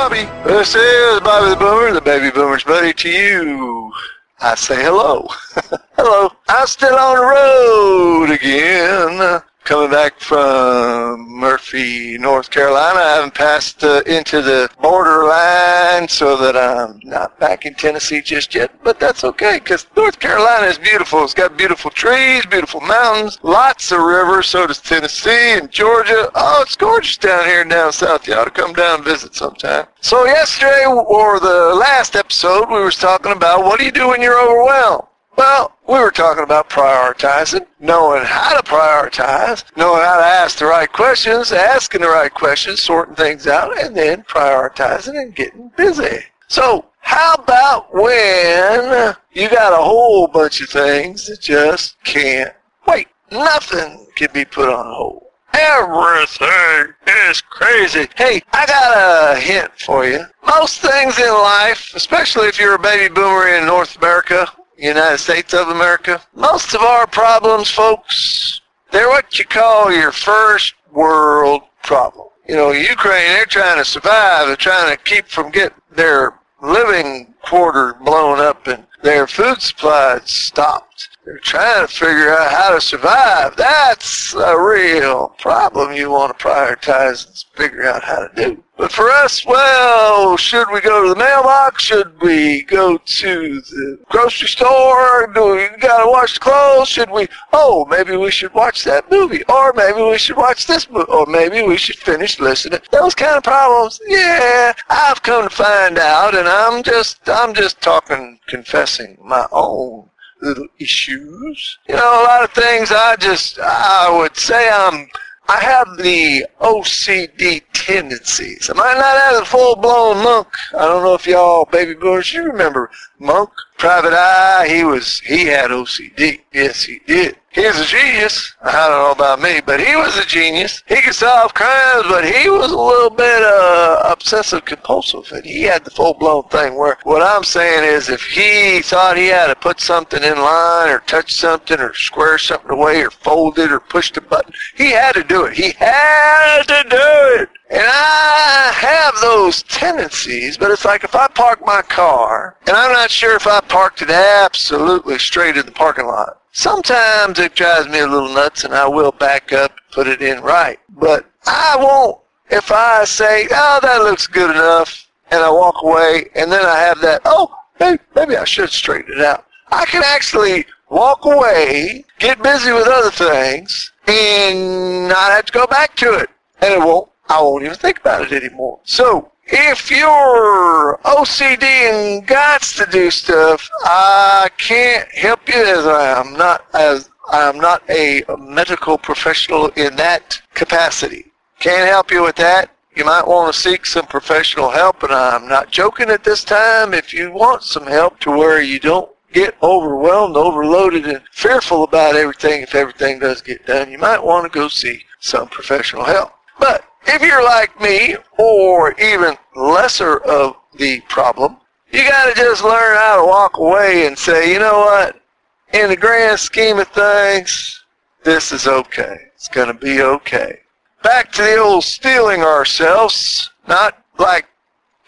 Bobby. This is Bobby the Boomer, the baby boomer's buddy to you. I say hello. hello. I'm still on the road again. Coming back from Murphy, North Carolina. I haven't passed uh, into the borderline so that I'm not back in Tennessee just yet, but that's okay because North Carolina is beautiful. It's got beautiful trees, beautiful mountains, lots of rivers. So does Tennessee and Georgia. Oh, it's gorgeous down here down south. You ought to come down and visit sometime. So yesterday or the last episode, we was talking about what do you do when you're overwhelmed? Well, we were talking about prioritizing, knowing how to prioritize, knowing how to ask the right questions, asking the right questions, sorting things out, and then prioritizing and getting busy. So, how about when you got a whole bunch of things that just can't wait? Nothing can be put on hold. Everything is crazy. Hey, I got a hint for you. Most things in life, especially if you're a baby boomer in North America, United States of America. Most of our problems, folks, they're what you call your first world problem. You know, Ukraine, they're trying to survive. They're trying to keep from getting their living quarters blown up and their food supplies stopped. They're trying to figure out how to survive. That's a real problem you want to prioritize and figure out how to do. But for us, well, should we go to the mailbox? Should we go to the grocery store? Do we gotta wash the clothes? Should we, oh, maybe we should watch that movie. Or maybe we should watch this movie. Or maybe we should finish listening. Those kind of problems, yeah, I've come to find out and I'm just, I'm just talking, confessing my own little issues. You know, a lot of things I just, I would say I'm, I have the OCD tendencies. I might not have the full-blown monk. I don't know if y'all baby boomers, you remember Monk, Private Eye, he was, he had OCD. Yes, he did. He was a genius. I don't know about me, but he was a genius. He could solve crimes, but he was a little bit uh, obsessive compulsive, and he had the full blown thing. Where what I'm saying is, if he thought he had to put something in line, or touch something, or square something away, or fold it, or push the button, he had to do it. He had to do it. And I have those tendencies, but it's like if I park my car, and I'm not sure if I parked it absolutely straight in the parking lot. Sometimes it drives me a little nuts and I will back up and put it in right. But I won't, if I say, oh, that looks good enough, and I walk away, and then I have that, oh, maybe, maybe I should straighten it out. I can actually walk away, get busy with other things, and not have to go back to it. And it won't I won't even think about it anymore. So, if you're OCD and got to do stuff, I can't help you as I am not as I'm not a medical professional in that capacity. Can't help you with that. You might want to seek some professional help, and I'm not joking at this time. If you want some help to where you don't get overwhelmed, overloaded, and fearful about everything if everything does get done, you might want to go see some professional help. But if you're like me, or even lesser of the problem, you got to just learn how to walk away and say, you know what? In the grand scheme of things, this is okay. It's going to be okay. Back to the old steeling ourselves, not like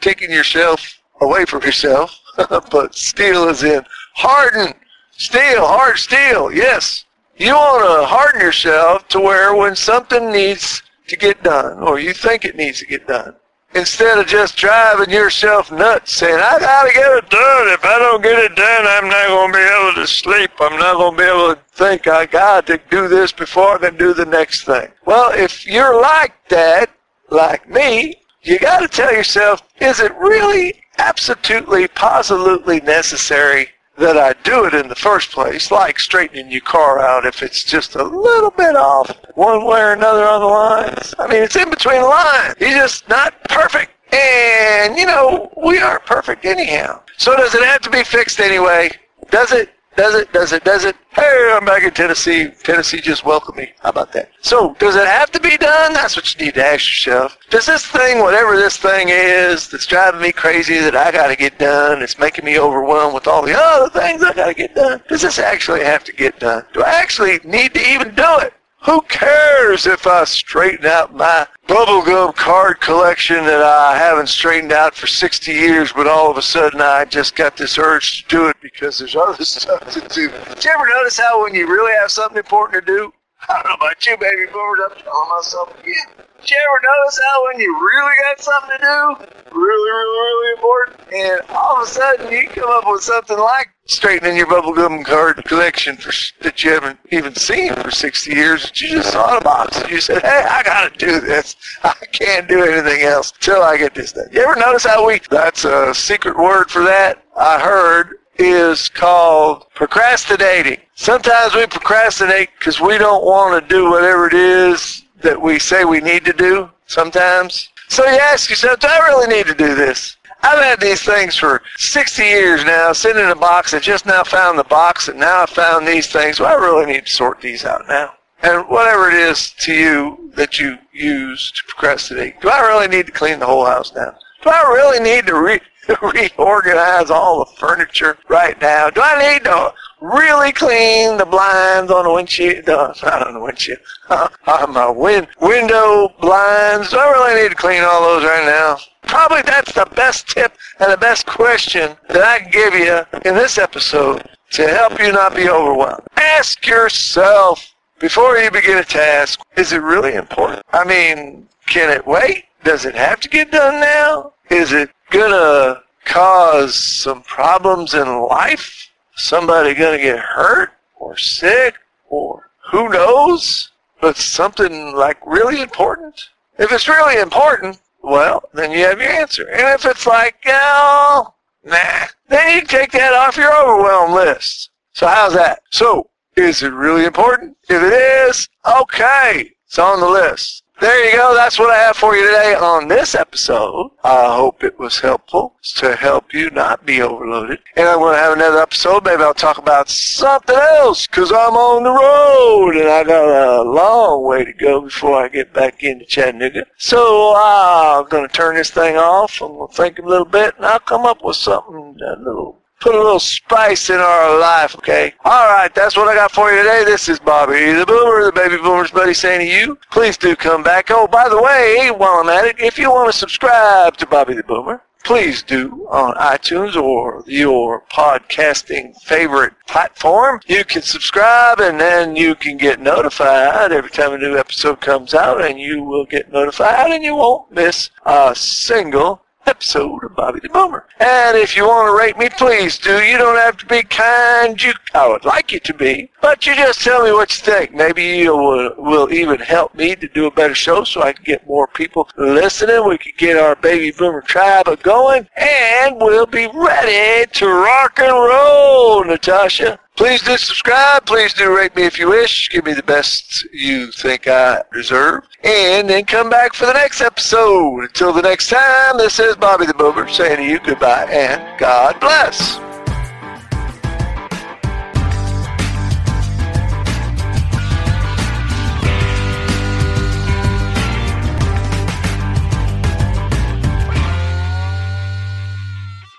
taking yourself away from yourself, but steel is in harden. Steel, hard steel, yes. You want to harden yourself to where when something needs to get done, or you think it needs to get done, instead of just driving yourself nuts saying, I gotta get it done. If I don't get it done, I'm not gonna be able to sleep. I'm not gonna be able to think I got to do this before I can do the next thing. Well, if you're like that, like me, you gotta tell yourself, is it really absolutely, positively necessary that I do it in the first place, like straightening your car out if it's just a little bit off one way or another on the lines. I mean, it's in between lines. You're just not perfect. And, you know, we aren't perfect anyhow. So does it have to be fixed anyway? Does it? Does it? Does it? Does it? Hey, I'm back in Tennessee. Tennessee just welcomed me. How about that? So, does it have to be done? That's what you need to ask yourself. Does this thing, whatever this thing is, that's driving me crazy that I got to get done, it's making me overwhelmed with all the other things I got to get done, does this actually have to get done? Do I actually need to even do it? Who cares if I straighten out my bubblegum card collection that I haven't straightened out for 60 years, but all of a sudden I just got this urge to do it because there's other stuff to do. Did you ever notice how when you really have something important to do, I don't know about you, baby boomers, I'm telling myself again. Did you ever notice how when you really got something to do, really, really, really important, and all of a sudden you come up with something like straightening your bubblegum card collection for, that you haven't even seen for 60 years that you just thought about. So you said, hey, I got to do this. I can't do anything else till I get this done. You ever notice how we, that's a secret word for that, I heard, is called procrastinating. Sometimes we procrastinate because we don't want to do whatever it is that we say we need to do sometimes. So you ask yourself, do I really need to do this? I've had these things for 60 years now, sitting in a box. I just now found the box, and now I found these things. Well, I really need to sort these out now. And whatever it is to you that you use to procrastinate, do I really need to clean the whole house now? Do I really need to re- reorganize all the furniture right now? Do I need to really clean the blinds on the windshield? No, not on the windshield. Uh, on my win- window blinds. Do I really need to clean all those right now? Probably that's the best tip and the best question that I can give you in this episode to help you not be overwhelmed. Ask yourself before you begin a task, is it really important? I mean, can it wait? Does it have to get done now? Is it gonna cause some problems in life? Somebody gonna get hurt or sick or who knows? But something like really important? If it's really important, well, then you have your answer. And if it's like, oh, nah, then you take that off your overwhelm list. So how's that? So, is it really important? If it is, okay, it's on the list. There you go. That's what I have for you today on this episode. I hope it was helpful to help you not be overloaded. And I'm going to have another episode. Maybe I'll talk about something else because I'm on the road and I got a long way to go before I get back into Chattanooga. So I'm going to turn this thing off. I'm going to think a little bit and I'll come up with something a little put a little spice in our life, okay? All right, that's what I got for you today. This is Bobby the Boomer, the Baby Boomer's buddy, saying to you, please do come back. Oh, by the way, while I'm at it, if you want to subscribe to Bobby the Boomer, please do on iTunes or your podcasting favorite platform. You can subscribe and then you can get notified every time a new episode comes out and you will get notified and you won't miss a single episode of Bobby the Boomer. And if you want to rate me, please do. You don't have to be kind. You, I would like you to be. But you just tell me what you think. Maybe you will, will even help me to do a better show so I can get more people listening. We can get our Baby Boomer tribe going. And we'll be ready to rock and roll, Natasha. Please do subscribe. Please do rate me if you wish. Give me the best you think I deserve. And then come back for the next episode. Until the next time, this is Bobby the Boomer saying to you goodbye and God bless.